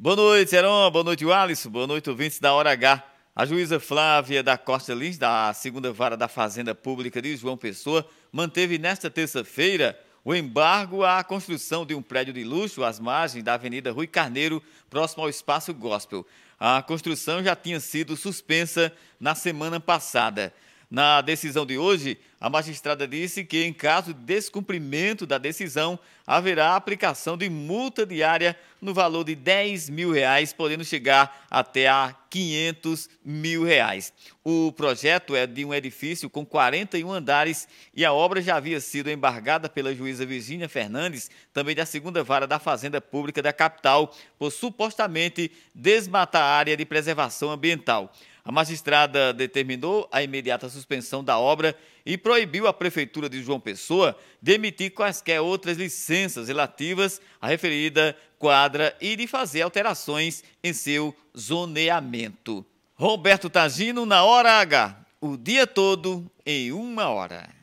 Boa noite, Heron. Boa noite, Alisson. Boa noite, ouvintes da Hora H. A juíza Flávia da Costa Lins, da segunda vara da Fazenda Pública de João Pessoa, manteve nesta terça-feira o embargo à construção de um prédio de luxo às margens da Avenida Rui Carneiro, próximo ao Espaço Gospel. A construção já tinha sido suspensa na semana passada. Na decisão de hoje, a magistrada disse que, em caso de descumprimento da decisão, haverá aplicação de multa diária no valor de 10 mil reais, podendo chegar até a 500 mil reais. O projeto é de um edifício com 41 andares e a obra já havia sido embargada pela juíza Virgínia Fernandes, também da segunda vara da Fazenda Pública da capital, por supostamente desmatar a área de preservação ambiental. A magistrada determinou a imediata suspensão da obra e proibiu a Prefeitura de João Pessoa de emitir quaisquer outras licenças relativas à referida quadra e de fazer alterações em seu zoneamento. Roberto Tagino na Hora H, o dia todo em uma hora.